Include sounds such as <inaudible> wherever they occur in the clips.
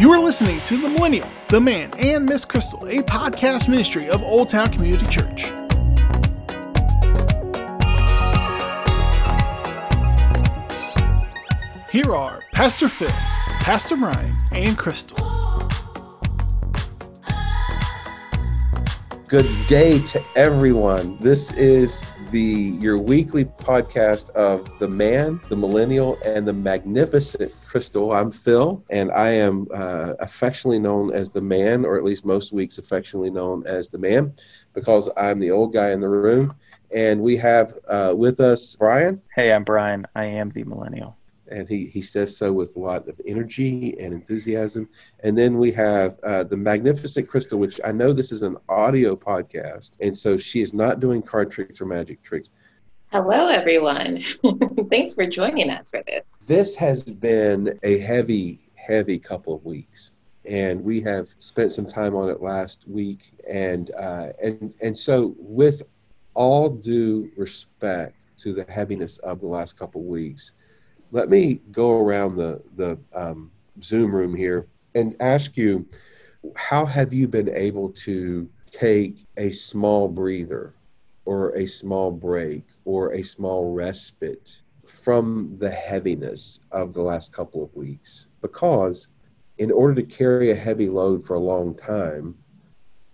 You are listening to The Millennial, The Man, and Miss Crystal, a podcast ministry of Old Town Community Church. Here are Pastor Phil, Pastor Brian, and Crystal. Good day to everyone. This is the your weekly podcast of the man, the millennial, and the magnificent Crystal. I'm Phil, and I am uh, affectionately known as the man, or at least most weeks affectionately known as the man, because I'm the old guy in the room. And we have uh, with us Brian. Hey, I'm Brian. I am the millennial and he, he says so with a lot of energy and enthusiasm. And then we have uh, the magnificent Crystal, which I know this is an audio podcast, and so she is not doing card tricks or magic tricks. Hello, everyone. <laughs> Thanks for joining us for this. This has been a heavy, heavy couple of weeks. And we have spent some time on it last week, and uh, and and so with all due respect to the heaviness of the last couple of weeks, let me go around the the um, Zoom room here and ask you, how have you been able to take a small breather, or a small break, or a small respite from the heaviness of the last couple of weeks? Because in order to carry a heavy load for a long time,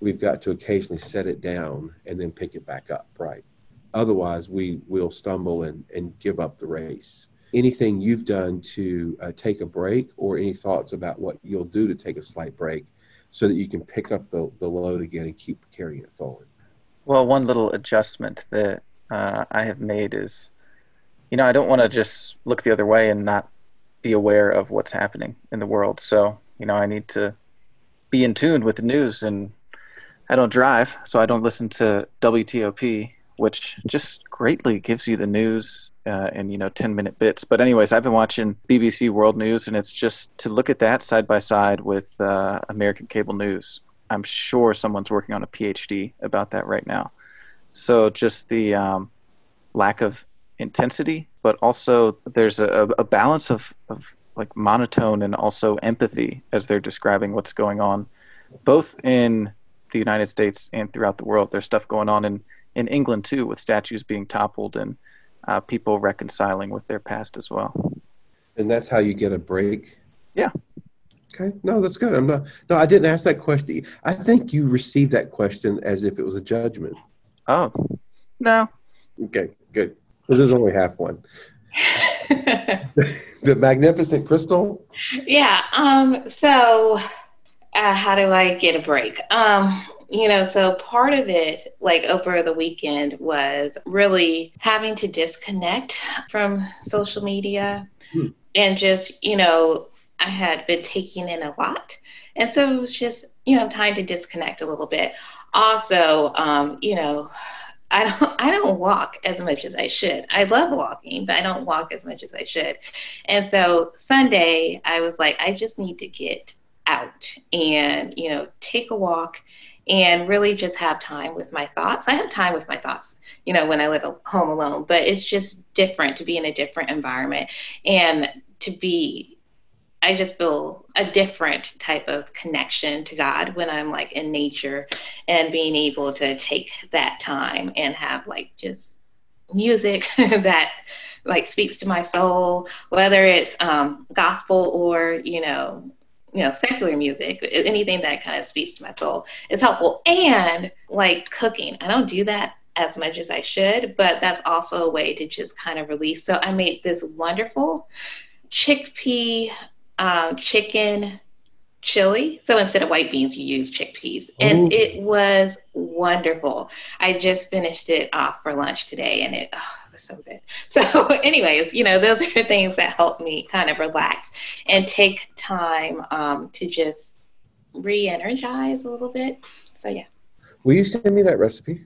we've got to occasionally set it down and then pick it back up, right? Otherwise, we will stumble and, and give up the race anything you've done to uh, take a break or any thoughts about what you'll do to take a slight break so that you can pick up the, the load again and keep carrying it forward? Well, one little adjustment that uh, I have made is, you know, I don't want to just look the other way and not be aware of what's happening in the world. So, you know, I need to be in tune with the news and I don't drive, so I don't listen to WTOP, which just greatly gives you the news uh, in you know 10 minute bits. But anyways i've been watching bbc world news and it's just to look at that side by side with uh, american cable news i'm sure someone's working on a phd about that right now. So just the um, lack of intensity but also there's a, a balance of, of like monotone and also empathy as they're describing what's going on both in the united states and throughout the world. There's stuff going on in in england too with statues being toppled and uh, people reconciling with their past as well. And that's how you get a break. Yeah. Okay. No, that's good. I'm not. No, I didn't ask that question. I think you received that question as if it was a judgment. Oh, no. Okay. Good. This is only half one. <laughs> the magnificent crystal. Yeah. Um. So, uh, how do I get a break? Um you know, so part of it, like over the weekend, was really having to disconnect from social media hmm. and just, you know, I had been taking in a lot. And so it was just, you know, time to disconnect a little bit. Also, um, you know, I don't <laughs> I don't walk as much as I should. I love walking, but I don't walk as much as I should. And so Sunday I was like, I just need to get out and, you know, take a walk and really just have time with my thoughts. I have time with my thoughts, you know, when I live home alone, but it's just different to be in a different environment and to be, I just feel a different type of connection to God when I'm like in nature and being able to take that time and have like just music <laughs> that like speaks to my soul, whether it's um, gospel or, you know, you know, secular music, anything that kind of speaks to my soul is helpful. And like cooking, I don't do that as much as I should, but that's also a way to just kind of release. So I made this wonderful chickpea um, chicken chili. So instead of white beans, you use chickpeas. And Ooh. it was wonderful. I just finished it off for lunch today and it, oh, was so good. So, anyways, you know, those are things that help me kind of relax and take time um, to just re energize a little bit. So, yeah. Will you send me that recipe?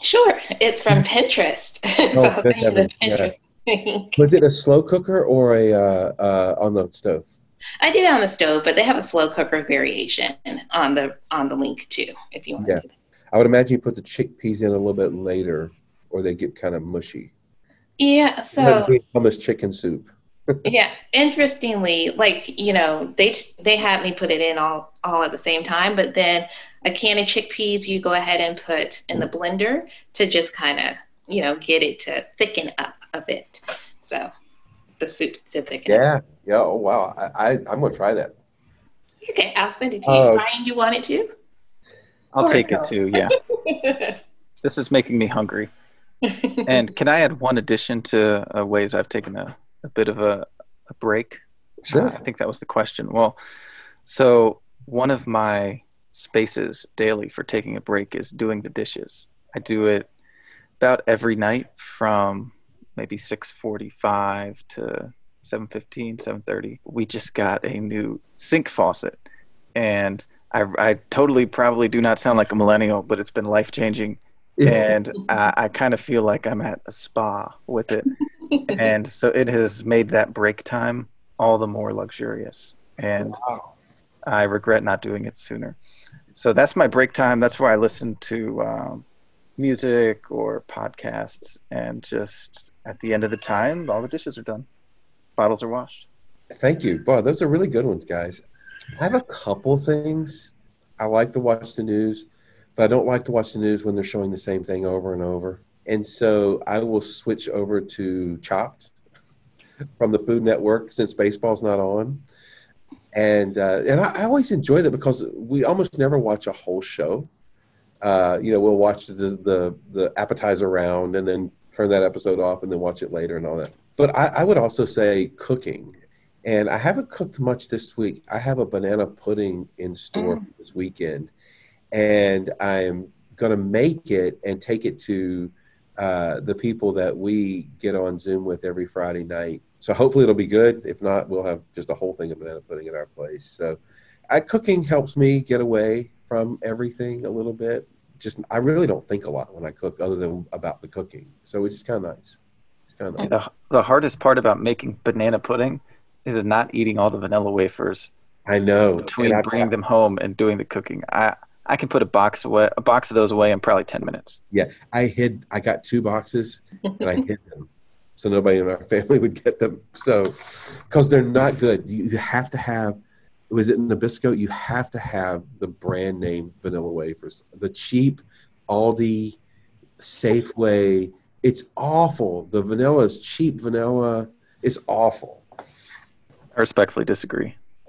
Sure. It's from Pinterest. <laughs> Oh, Pinterest. Yeah. <laughs> was it a slow cooker or a uh, uh, on the stove? I did it on the stove, but they have a slow cooker variation on the on the link too, if you want. Yeah, I would imagine you put the chickpeas in a little bit later, or they get kind of mushy. Yeah, so hummus chicken soup. <laughs> yeah. Interestingly, like you know, they they had me put it in all all at the same time, but then a can of chickpeas you go ahead and put in the blender to just kind of you know get it to thicken up a bit. So the soup to thicken. Yeah. Up. Yeah. Oh wow. I, I I'm gonna try that. Okay, I'll send it to you. Uh, Ryan, you want it too? I'll or take no? it too. Yeah. <laughs> this is making me hungry. And <laughs> can I add one addition to uh, ways I've taken a, a bit of a, a break? Sure. Uh, I think that was the question. Well, so one of my spaces daily for taking a break is doing the dishes. I do it about every night from maybe 6:45 to 7:15, 7:30. We just got a new sink faucet and I, I totally probably do not sound like a millennial, but it's been life changing and I, I kind of feel like I'm at a spa with it. <laughs> and so it has made that break time all the more luxurious. And wow. I regret not doing it sooner. So that's my break time. That's where I listen to um, music or podcasts. And just at the end of the time, all the dishes are done, bottles are washed. Thank you. Wow, those are really good ones, guys. I have a couple things. I like to watch the news but I don't like to watch the news when they're showing the same thing over and over. And so I will switch over to Chopped from the Food Network since baseball's not on. And uh, and I, I, always enjoy that because we almost never watch a whole show. Uh, you know, we'll watch the, the the appetizer round and then turn that episode off and then watch it later and all that. But I, I would also say cooking. And I haven't cooked much this week. I have a banana pudding in store mm. this weekend and I'm going to make it and take it to uh, the people that we get on Zoom with every Friday night. So hopefully it'll be good. If not, we'll have just a whole thing of banana pudding at our place. So, I, cooking helps me get away from everything a little bit. Just I really don't think a lot when I cook, other than about the cooking. So it's kind of nice. It's kind of nice. The, the hardest part about making banana pudding is not eating all the vanilla wafers. I know. Between bringing them home and doing the cooking, I I can put a box away, a box of those away in probably ten minutes. Yeah, I hid. I got two boxes, and I hid them <laughs> so nobody in our family would get them. So, because they're not good, you have to have. Was it Nabisco? You have to have the brand name vanilla wafers. The cheap Aldi, Safeway. It's awful. The vanilla is cheap vanilla. It's awful. I respectfully disagree. <laughs>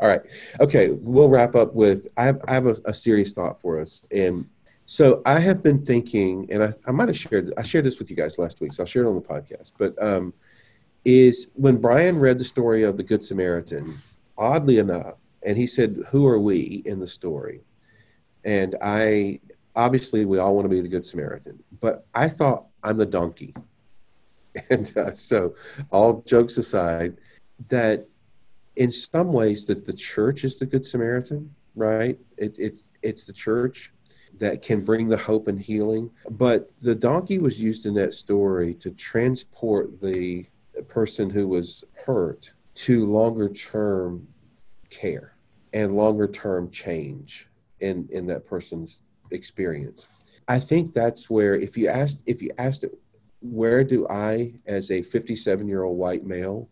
All right. Okay. We'll wrap up with I have, I have a, a serious thought for us. And so I have been thinking, and I, I might have shared, I shared this with you guys last week, so I'll share it on the podcast. But um, is when Brian read the story of the Good Samaritan, oddly enough, and he said, Who are we in the story? And I, obviously, we all want to be the Good Samaritan, but I thought I'm the donkey. <laughs> And uh, so, all jokes aside, that in some ways that the church is the good Samaritan, right? It, it's it's the church that can bring the hope and healing. But the donkey was used in that story to transport the person who was hurt to longer term care and longer term change in in that person's experience. I think that's where if you asked if you asked where do I as a 57 year old white male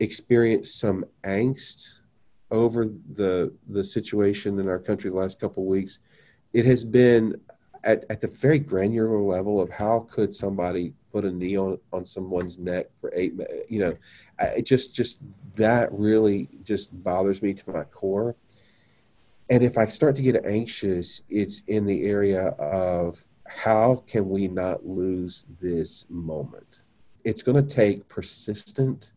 experienced some angst over the the situation in our country the last couple of weeks. It has been at, at the very granular level of how could somebody put a knee on, on someone's neck for eight you know it just just that really just bothers me to my core and if i start to get anxious it's in the area of how can we not lose this moment it's going to take persistent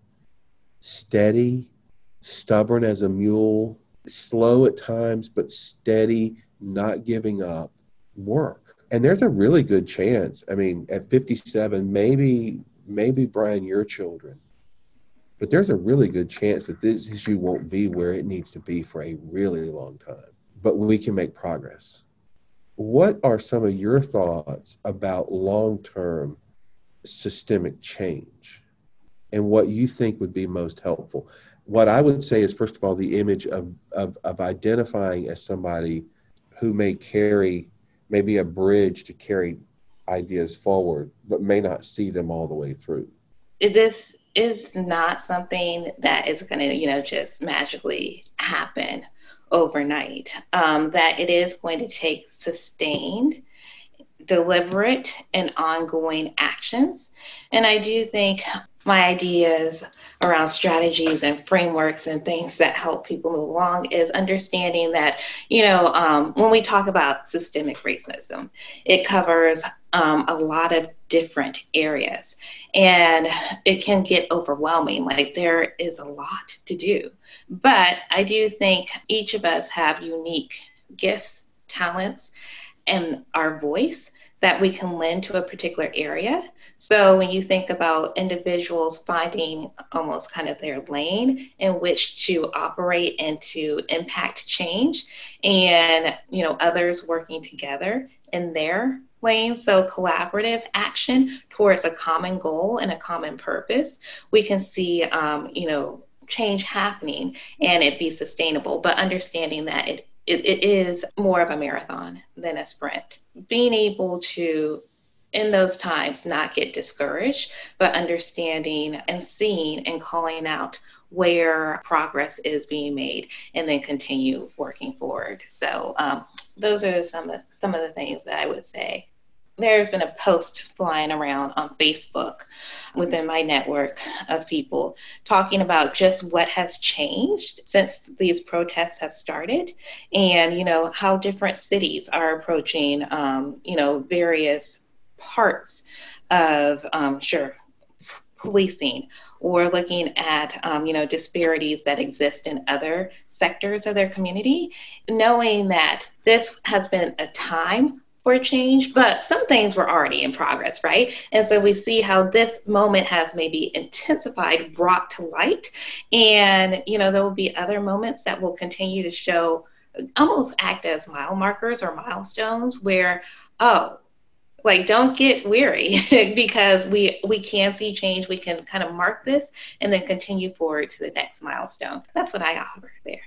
steady, stubborn as a mule, slow at times, but steady, not giving up work. And there's a really good chance. I mean, at 57, maybe, maybe Brian, your children, but there's a really good chance that this issue won't be where it needs to be for a really long time. But we can make progress. What are some of your thoughts about long term systemic change? And what you think would be most helpful. What I would say is, first of all, the image of, of, of identifying as somebody who may carry maybe a bridge to carry ideas forward, but may not see them all the way through. This is not something that is going to, you know, just magically happen overnight. Um, that it is going to take sustained, deliberate, and ongoing actions. And I do think my ideas around strategies and frameworks and things that help people move along is understanding that, you know, um, when we talk about systemic racism, it covers um, a lot of different areas and it can get overwhelming. Like there is a lot to do. But I do think each of us have unique gifts, talents, and our voice that we can lend to a particular area so when you think about individuals finding almost kind of their lane in which to operate and to impact change and you know others working together in their lane. So collaborative action towards a common goal and a common purpose we can see um, you know change happening and it be sustainable. But understanding that it, it, it is more of a marathon than a sprint. Being able to in those times not get discouraged, but understanding and seeing and calling out where progress is being made and then continue working forward. So um, those are some of some of the things that I would say. There's been a post flying around on Facebook within my network of people talking about just what has changed since these protests have started and you know how different cities are approaching um, you know various parts of, um, sure, policing or looking at um, you know disparities that exist in other sectors of their community knowing that this has been a time for change but some things were already in progress right? And so we see how this moment has maybe intensified brought to light and you know there will be other moments that will continue to show almost act as mile markers or milestones where oh like don't get weary <laughs> because we we can see change. We can kind of mark this and then continue forward to the next milestone. That's what i offer there.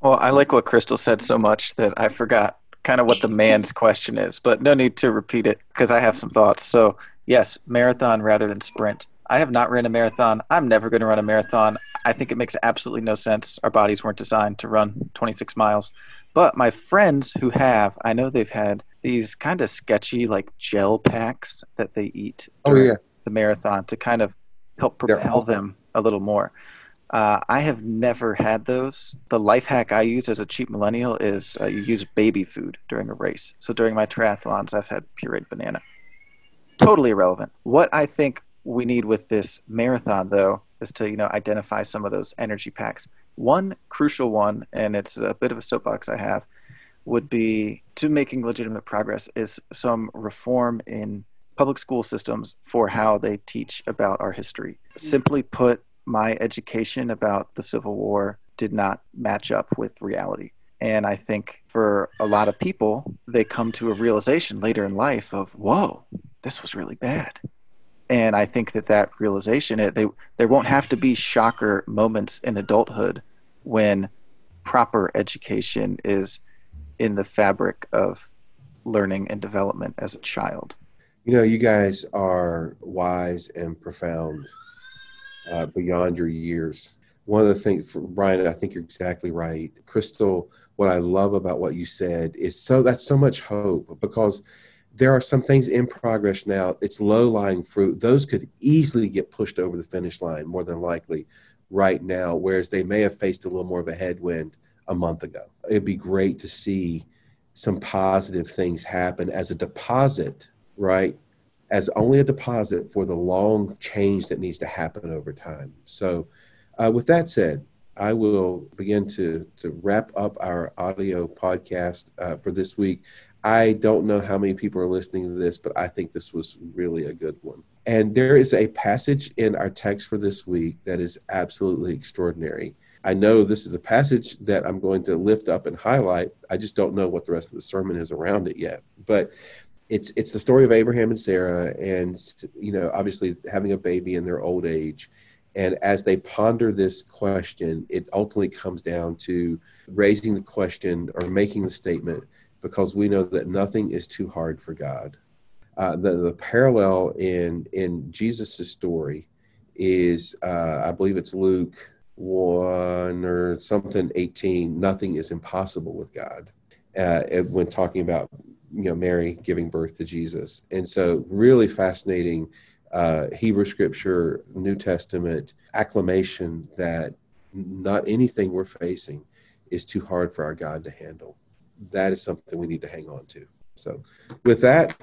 Well i like what crystal said so much that i forgot kind of what the man's <laughs> question is but no need to repeat it because i have some thoughts. So yes marathon rather than sprint. I have not ran a marathon. I'm never going to run a marathon. I think it makes absolutely no sense. Our bodies weren't designed to run 26 miles. But my friends who have i know they've had these kind of sketchy like gel packs that they eat oh yeah the marathon to kind of help propel them a little more uh, I have never had those. The life hack I use as a cheap millennial is uh, you use baby food during a race. So during my triathlons, I've had pureed banana. Totally irrelevant. What I think we need with this marathon, though, is to you know identify some of those energy packs. One crucial one, and it's a bit of a soapbox I have, would be to making legitimate progress is some reform in public school systems for how they teach about our history. Mm-hmm. Simply put, my education about the Civil War did not match up with reality. And I think for a lot of people, they come to a realization later in life of, whoa, this was really bad. And I think that that realization, it, they, there won't have to be shocker moments in adulthood when proper education is in the fabric of learning and development as a child? You know, you guys are wise and profound uh, beyond your years. One of the things, for Brian, I think you're exactly right. Crystal, what I love about what you said is so that's so much hope because there are some things in progress now. It's low lying fruit. Those could easily get pushed over the finish line, more than likely, right now, whereas they may have faced a little more of a headwind a month ago. It'd be great to see some positive things happen as a deposit, right? As only a deposit for the long change that needs to happen over time. So, uh, with that said, I will begin to to wrap up our audio podcast uh, for this week. I don't know how many people are listening to this, but I think this was really a good one. And there is a passage in our text for this week that is absolutely extraordinary. I know this is the passage that I'm going to lift up and highlight. I just don't know what the rest of the sermon is around it yet. But it's it's the story of Abraham and Sarah, and you know, obviously having a baby in their old age. And as they ponder this question, it ultimately comes down to raising the question or making the statement because we know that nothing is too hard for God. Uh, the, the parallel in in Jesus' story is, uh, I believe it's Luke 1 or something 18. Nothing is impossible with God. Uh, when talking about you know Mary giving birth to Jesus, and so really fascinating uh, Hebrew Scripture, New Testament acclamation that not anything we're facing is too hard for our God to handle. That is something we need to hang on to. So, with that,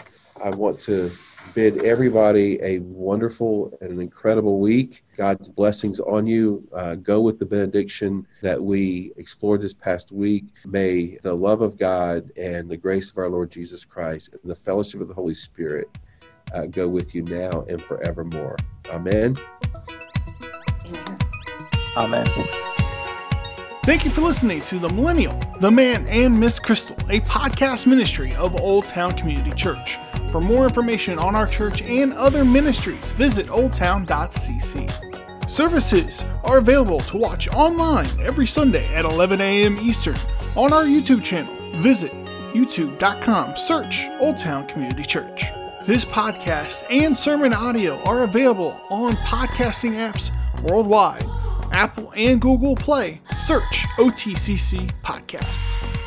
I want to bid everybody a wonderful and an incredible week. God's blessings on you. Uh, go with the benediction that we explored this past week. May the love of God and the grace of our Lord Jesus Christ and the fellowship of the Holy Spirit uh, go with you now and forevermore. Amen. Amen. Thank you for listening to The Millennial, The Man, and Miss Crystal, a podcast ministry of Old Town Community Church. For more information on our church and other ministries, visit oldtown.cc. Services are available to watch online every Sunday at 11 a.m. Eastern on our YouTube channel. Visit youtube.com, search Old Town Community Church. This podcast and sermon audio are available on podcasting apps worldwide. Apple and Google Play, search OTCC Podcasts.